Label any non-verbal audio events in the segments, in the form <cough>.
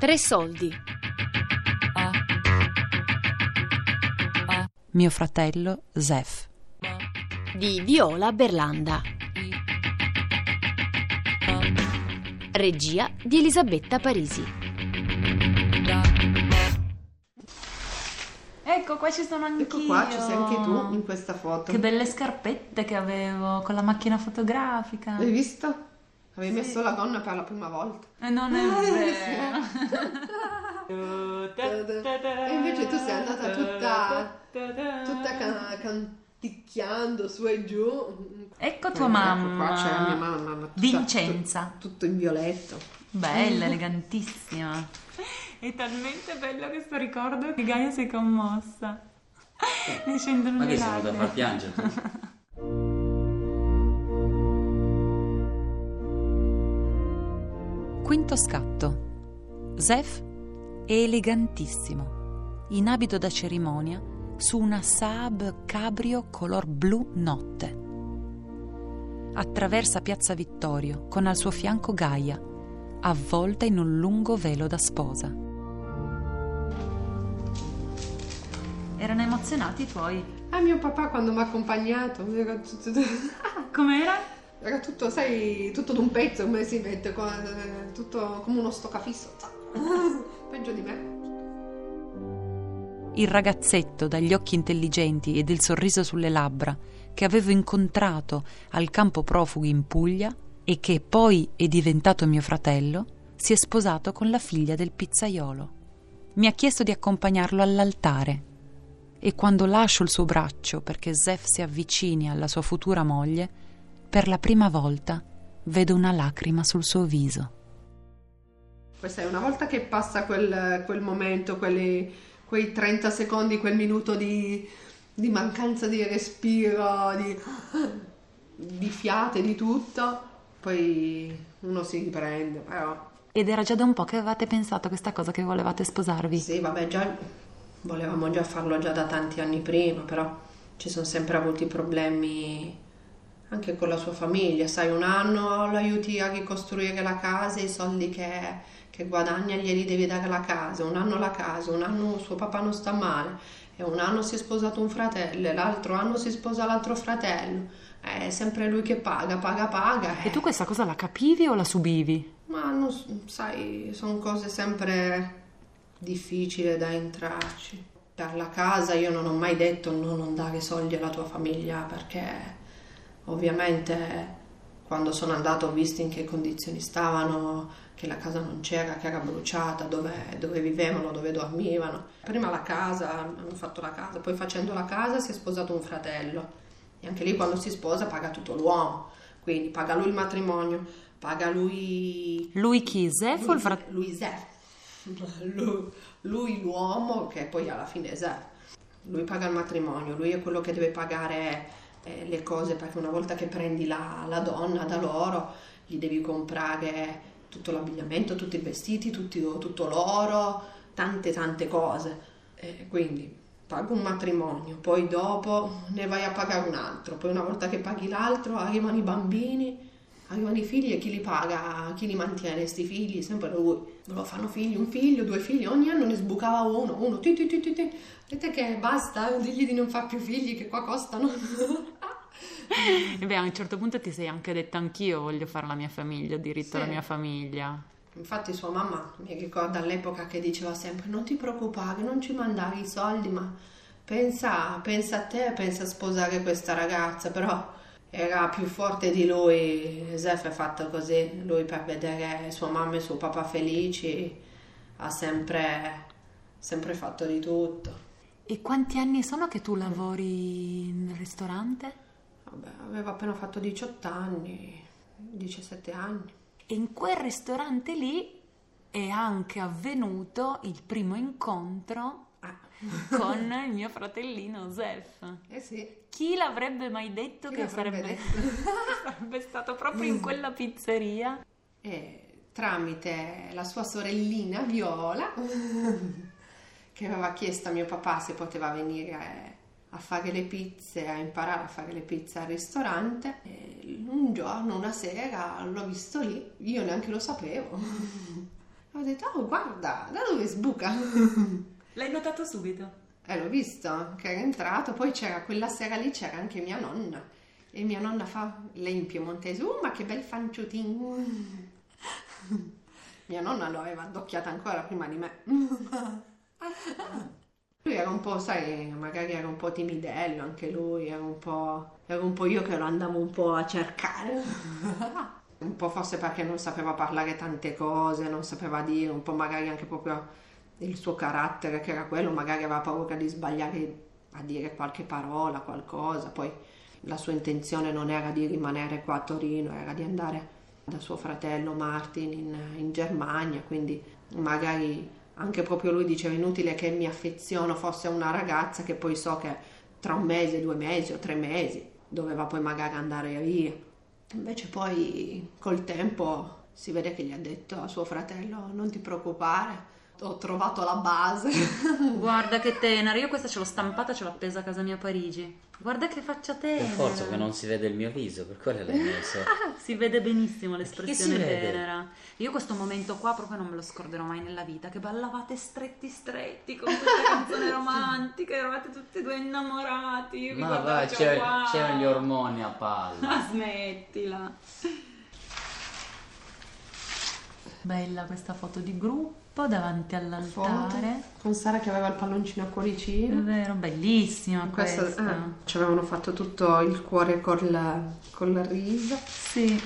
Tre soldi. Mio fratello Zef. Di Viola Berlanda. Regia di Elisabetta Parisi. Ecco, qua ci sono anch'io. Ecco qua, ci sei anche tu in questa foto. Che belle scarpette che avevo con la macchina fotografica. L'hai visto? Avevi messo la donna per la prima volta. E non è vero. <laughs> E invece tu sei andata tutta, tutta can- canticchiando su e giù. Ecco tua Ecco mamma. qua c'è la mia mamma. tutta- Vincenza. tu- tutto in violetto. Bella, <laughs> elegantissima. È talmente bello questo ricordo che Gaia si è commossa. Mi scendono Ma le che sei venuta a far lacrime. piangere? <laughs> Quinto scatto. Zef è elegantissimo, in abito da cerimonia, su una Saab cabrio color blu notte. Attraversa Piazza Vittorio con al suo fianco Gaia, avvolta in un lungo velo da sposa. Erano emozionati i tuoi. Ah, mio papà quando mi ha accompagnato <laughs> Com'era? Era tutto, sai, tutto d'un pezzo, come si mette, eh, tutto come uno stoccafisso. <laughs> Peggio di me. Il ragazzetto dagli occhi intelligenti ed il sorriso sulle labbra che avevo incontrato al campo profughi in Puglia e che poi è diventato mio fratello, si è sposato con la figlia del pizzaiolo. Mi ha chiesto di accompagnarlo all'altare e quando lascio il suo braccio perché Zef si avvicini alla sua futura moglie, per la prima volta vedo una lacrima sul suo viso. Questa è una volta che passa quel, quel momento, quelli, quei 30 secondi, quel minuto di, di mancanza di respiro, di, di fiate, di tutto, poi uno si riprende, però Ed era già da un po' che avevate pensato a questa cosa che volevate sposarvi. sì, vabbè, già volevamo già farlo già da tanti anni prima, però ci sono sempre avuti problemi anche con la sua famiglia, sai, un anno lo aiuti a ricostruire la casa, i soldi che, che guadagna glieli devi dare la casa, un anno la casa, un anno suo papà non sta male, e un anno si è sposato un fratello, e l'altro anno si sposa l'altro fratello, è sempre lui che paga, paga, paga. E tu questa cosa la capivi o la subivi? Ma non sai, sono cose sempre difficili da entrarci. Per la casa io non ho mai detto no, non dare soldi alla tua famiglia perché ovviamente quando sono andato ho visto in che condizioni stavano, che la casa non c'era, che era bruciata, dove, dove vivevano, dove dormivano. Prima la casa, hanno fatto la casa, poi facendo la casa si è sposato un fratello e anche lì quando si sposa paga tutto l'uomo, quindi paga lui il matrimonio, paga lui Lui chi? Zef o il fratello? lui Zef. Lui, lui l'uomo che poi alla fine è Zef. Lui paga il matrimonio, lui è quello che deve pagare eh, le cose perché una volta che prendi la, la donna da loro gli devi comprare tutto l'abbigliamento, tutti i vestiti, tutti- tutto l'oro, tante tante cose. Eh, quindi paga un matrimonio, poi dopo ne vai a pagare un altro, poi una volta che paghi l'altro arrivano i bambini Arrivano i figli e chi li paga, chi li mantiene sti figli? Sempre lui. Loro fanno figli, un figlio, due figli, ogni anno ne sbucava uno, uno, ti ti ti ti ti. Vedete che basta, digli di non fare più figli che qua costano. E <laughs> beh, a un certo punto ti sei anche detta anch'io voglio fare la mia famiglia, ho diritto Sì. alla mia famiglia. Infatti sua mamma mi ricorda all'epoca che diceva sempre non ti preoccupare, non ci mandare i soldi, ma pensa, pensa a te, pensa a sposare questa ragazza, però era più forte di lui, Zef è fatto così, lui per vedere sua mamma e suo papà felici ha sempre, sempre fatto di tutto. E quanti anni sono che tu lavori nel ristorante? Vabbè, aveva appena fatto 18 anni, 17 anni. E in quel ristorante lì è anche avvenuto il primo incontro. <laughs> con il mio fratellino Zef. Eh sì, Chi l'avrebbe mai detto Chi che sarebbe, detto? <laughs> sarebbe stato proprio in quella pizzeria? e tramite la sua sorellina Viola <laughs> che aveva chiesto a mio papà se poteva venire a fare le pizze, a imparare a fare le pizze al ristorante. E un giorno, una sera, l'ho visto lì, io neanche lo sapevo. Ho detto, oh guarda, da dove sbuca? L'hai notato subito? Eh, l'ho visto, che era entrato, poi c'era quella sera lì, c'era anche mia nonna. E mia nonna fa, lei in piemontese, oh ma che bel fanciuttino. mia nonna lo aveva addocchiata ancora prima di me. Lui era un po', sai, magari era un po' timidello anche lui, era un po', era un po' io che lo andavo un po' a cercare. un po' forse perché non sapeva parlare tante cose, non sapeva dire, un po' magari anche proprio il suo carattere che era quello, magari aveva paura di sbagliare a dire qualche parola, qualcosa, poi la sua intenzione non era di rimanere qua a Torino, era di andare da suo fratello Martin in, in Germania, quindi magari anche proprio lui diceva inutile che mi affeziono fosse a una ragazza che poi so che tra un mese, due mesi o tre mesi doveva poi magari andare via. Invece poi col tempo si vede che gli ha detto a suo fratello non ti preoccupare, ho trovato la base. <laughs> Guarda che tenera, io questa ce l'ho stampata, ce l'ho appesa a casa mia a Parigi. Guarda che faccia tenera. Per forza che non si vede il mio viso, per quello l'hai messo. <laughs> Ah, si vede benissimo l'espressione tenera. Io questo momento qua proprio non me lo scorderò mai nella vita, che ballavate stretti stretti con queste canzoni <laughs> romantiche, eravate tutti e due innamorati. Ma va, c'erano gli ormoni a palla. Ma smettila. Bella questa foto di gruppo davanti all'altare. Con Sara che aveva il palloncino a È cuoricino. vero, bellissima Questa, questa. eh, ci avevano fatto tutto il cuore col, col riso. Sì.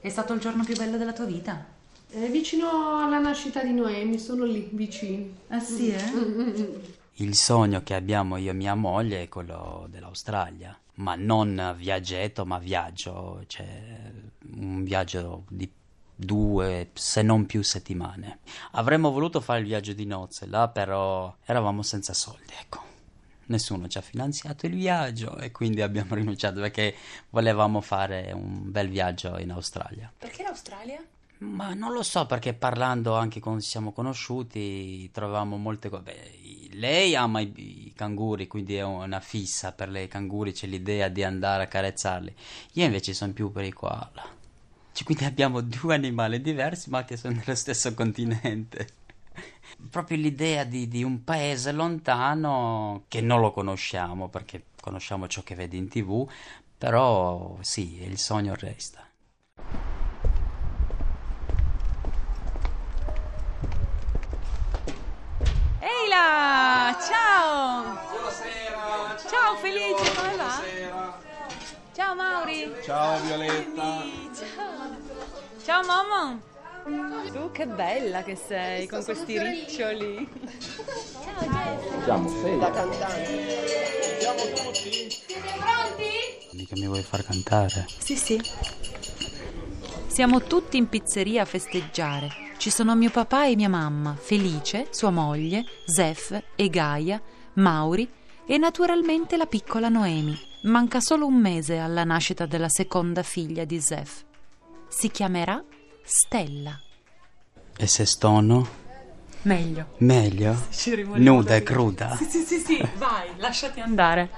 È stato il giorno più bello della tua vita? È vicino alla nascita di Noemi, sono lì vicino. Ah sì, eh? <laughs> Il sogno che abbiamo io e mia moglie è quello dell'Australia, ma non viaggetto, ma viaggio, cioè un viaggio di due, se non più settimane. Avremmo voluto fare il viaggio di nozze là, però eravamo senza soldi, ecco. Nessuno ci ha finanziato il viaggio e quindi abbiamo <laughs> rinunciato perché volevamo fare un bel viaggio in Australia. Perché l'Australia? Ma non lo so perché parlando anche quando ci siamo conosciuti trovavamo molte cose. Lei ama i, i canguri, quindi è una fissa per lei i canguri, c'è l'idea di andare a carezzarli. Io invece sono più per i koala. Cioè, quindi abbiamo due animali diversi ma che sono nello stesso <laughs> continente. Proprio l'idea di, di un paese lontano che non lo conosciamo perché conosciamo ciò che vedi in tv, però sì, il sogno resta. Ehi là! Ciao! Buonasera! Ciao Felice, come va? Ciao Mauri! Ciao Violetta. Ciao mamma! Tu che bella che sei con questi riccioli! Mica mi vuoi far cantare? Sì, sì. Siamo tutti in pizzeria a festeggiare. Ci sono mio papà e mia mamma, Felice, sua moglie, Zef e Gaia, Mauri e naturalmente la piccola Noemi. Manca solo un mese alla nascita della seconda figlia di Zef. Si chiamerà Stella. E se stono? Meglio. Meglio? Rimaniamo Nuda da e cruda? Sì, sì, sì, sì, vai, lasciati andare.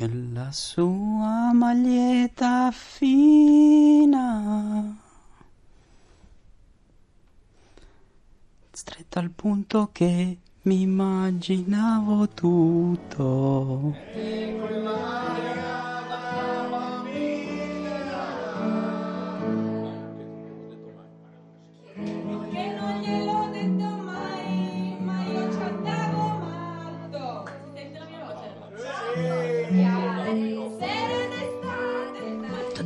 E la sua maglietta fina Stretta al punto che mi immaginavo tutto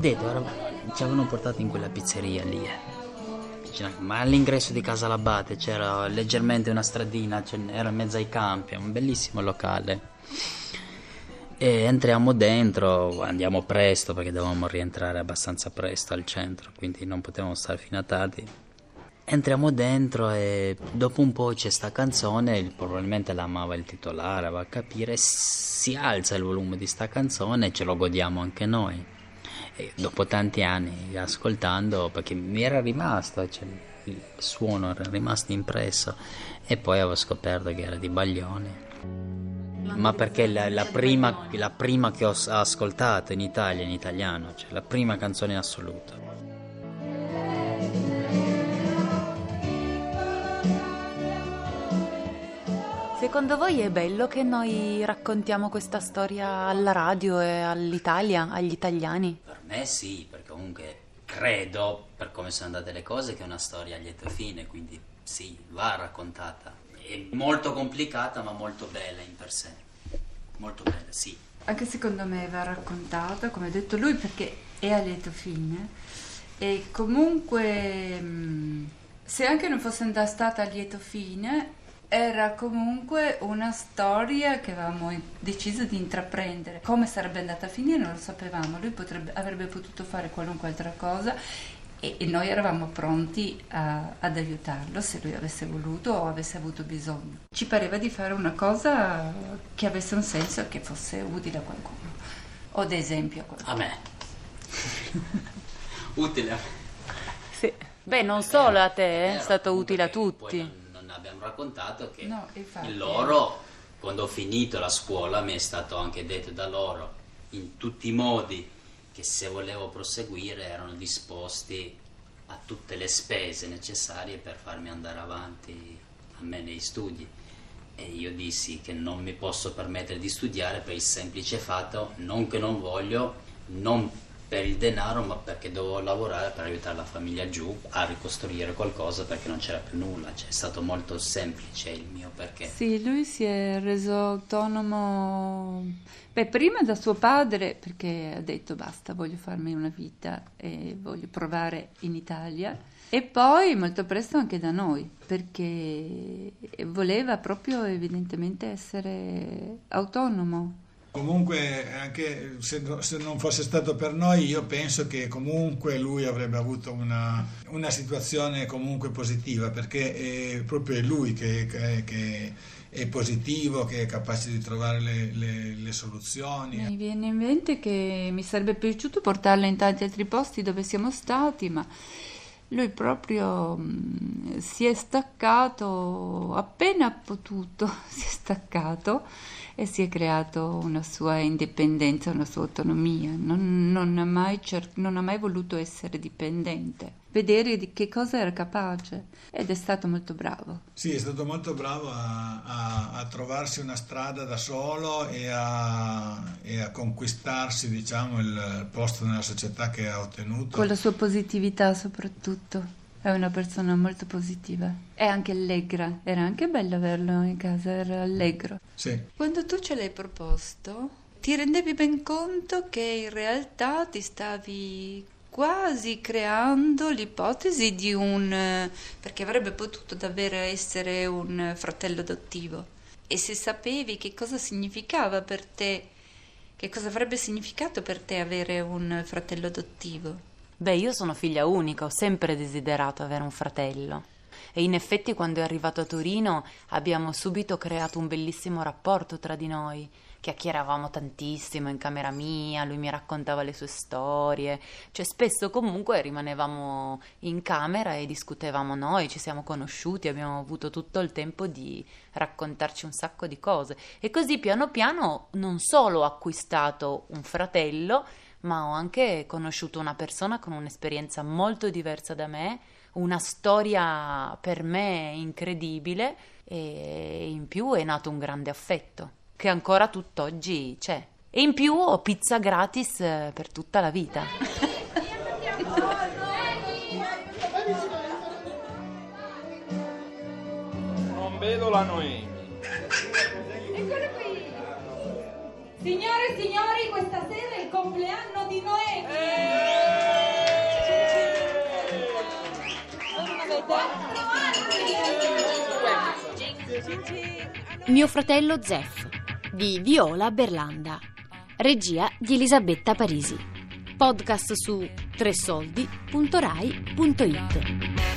detto, ci avevano portato in quella pizzeria lì eh. Ma all'ingresso di Casa Labate c'era leggermente una stradina, era in mezzo ai campi, un bellissimo locale. E entriamo dentro, andiamo presto perché dovevamo rientrare abbastanza presto al centro, quindi non potevamo stare fino a tardi. Entriamo dentro e dopo un po' c'è sta canzone, il- probabilmente la amava il titolare, va a capire, si alza il volume di sta canzone e ce lo godiamo anche noi. E dopo tanti anni ascoltando, perché mi era rimasto, cioè, il suono era rimasto impresso e poi avevo scoperto che era di Baglioni. ma perché la, la prima, la prima che ho ascoltato in Italia in italiano, cioè la prima canzone in assoluto. Secondo voi è bello che noi raccontiamo questa storia alla radio e all'Italia, agli italiani? Me sì, perché comunque credo, per come sono andate le cose, che è una storia a lieto fine, quindi sì, va raccontata. È molto complicata, ma molto bella in per sé. Molto bella, sì. Anche secondo me va raccontata, come ha detto lui, perché è a lieto fine. E comunque, mh, se anche non fosse andata a lieto fine, era comunque una storia che avevamo deciso di intraprendere. Come sarebbe andata a finire non lo sapevamo. Lui potrebbe- avrebbe potuto fare qualunque altra cosa e, e noi eravamo pronti a- ad aiutarlo se lui avesse voluto o avesse avuto bisogno. Ci pareva di fare una cosa che avesse un senso e che fosse utile a qualcuno o d'esempio a qualcuno. A me. <laughs> Utile. Sì. Beh, non solo a te, eh, è Era stato utile a tutti. Raccontato che No, infatti. loro, quando ho finito la scuola, mi è stato anche detto da loro, in tutti i modi, che se volevo proseguire erano disposti a tutte le spese necessarie per farmi andare avanti a me nei studi. E io dissi che non mi posso permettere di studiare per il semplice fatto, non che non voglio, non per il denaro, ma perché dovevo lavorare per aiutare la famiglia giù a ricostruire qualcosa perché non c'era più nulla. Cioè, è stato molto semplice il mio perché. Sì, lui si è reso autonomo, beh, prima da suo padre perché ha detto basta, voglio farmi una vita e voglio provare in Italia. E poi molto presto anche da noi, perché voleva proprio evidentemente essere autonomo. Comunque, anche se, se non fosse stato per noi, io penso che comunque lui avrebbe avuto una, una situazione comunque positiva, perché è proprio lui che, che- che è positivo, che è capace di trovare le, le- le soluzioni. Mi viene in mente che mi sarebbe piaciuto portarla in tanti altri posti dove siamo stati, ma lui proprio mm, si è staccato appena potuto, <laughs> si è staccato e si è creato una sua indipendenza, una sua autonomia. Non, non ha mai cer- non ha mai voluto essere dipendente, vedere di che cosa era capace ed è stato molto bravo. Sì, è stato molto bravo a, a- a trovarsi una strada da solo e a, e a conquistarsi, diciamo, il posto nella società che ha ottenuto. Con la sua positività soprattutto. È una persona molto positiva. È anche allegra. Era anche bello averlo in casa, era allegro. Sì. Quando tu ce l'hai proposto, ti rendevi ben conto che in realtà ti stavi quasi creando l'ipotesi di un... eh, perché avrebbe potuto davvero essere un fratello adottivo. E se sapevi che cosa significava per te, che cosa avrebbe significato per te avere un fratello adottivo? Beh, io sono figlia unica, ho sempre desiderato avere un fratello. E in effetti quando è arrivato a Torino abbiamo subito creato un bellissimo rapporto tra di noi. Chiacchieravamo tantissimo in camera mia, lui mi raccontava le sue storie, cioè spesso comunque rimanevamo in camera e discutevamo noi, ci siamo conosciuti, abbiamo avuto tutto il tempo di raccontarci un sacco di cose. E così piano piano non solo ho acquistato un fratello, ma ho anche conosciuto una persona con un'esperienza molto diversa da me, una storia per me incredibile e in più è nato un grande affetto che ancora tutt'oggi c'è. E in più ho pizza gratis eh, per tutta la vita. Non vedo la Noemi. Eccolo qui! Signore e signori, questa sera è il compleanno di Noemi! Mio fratello Zeff di Viola Berlanda. Regia di Elisabetta Parisi. Podcast su tresoldi.rai.it.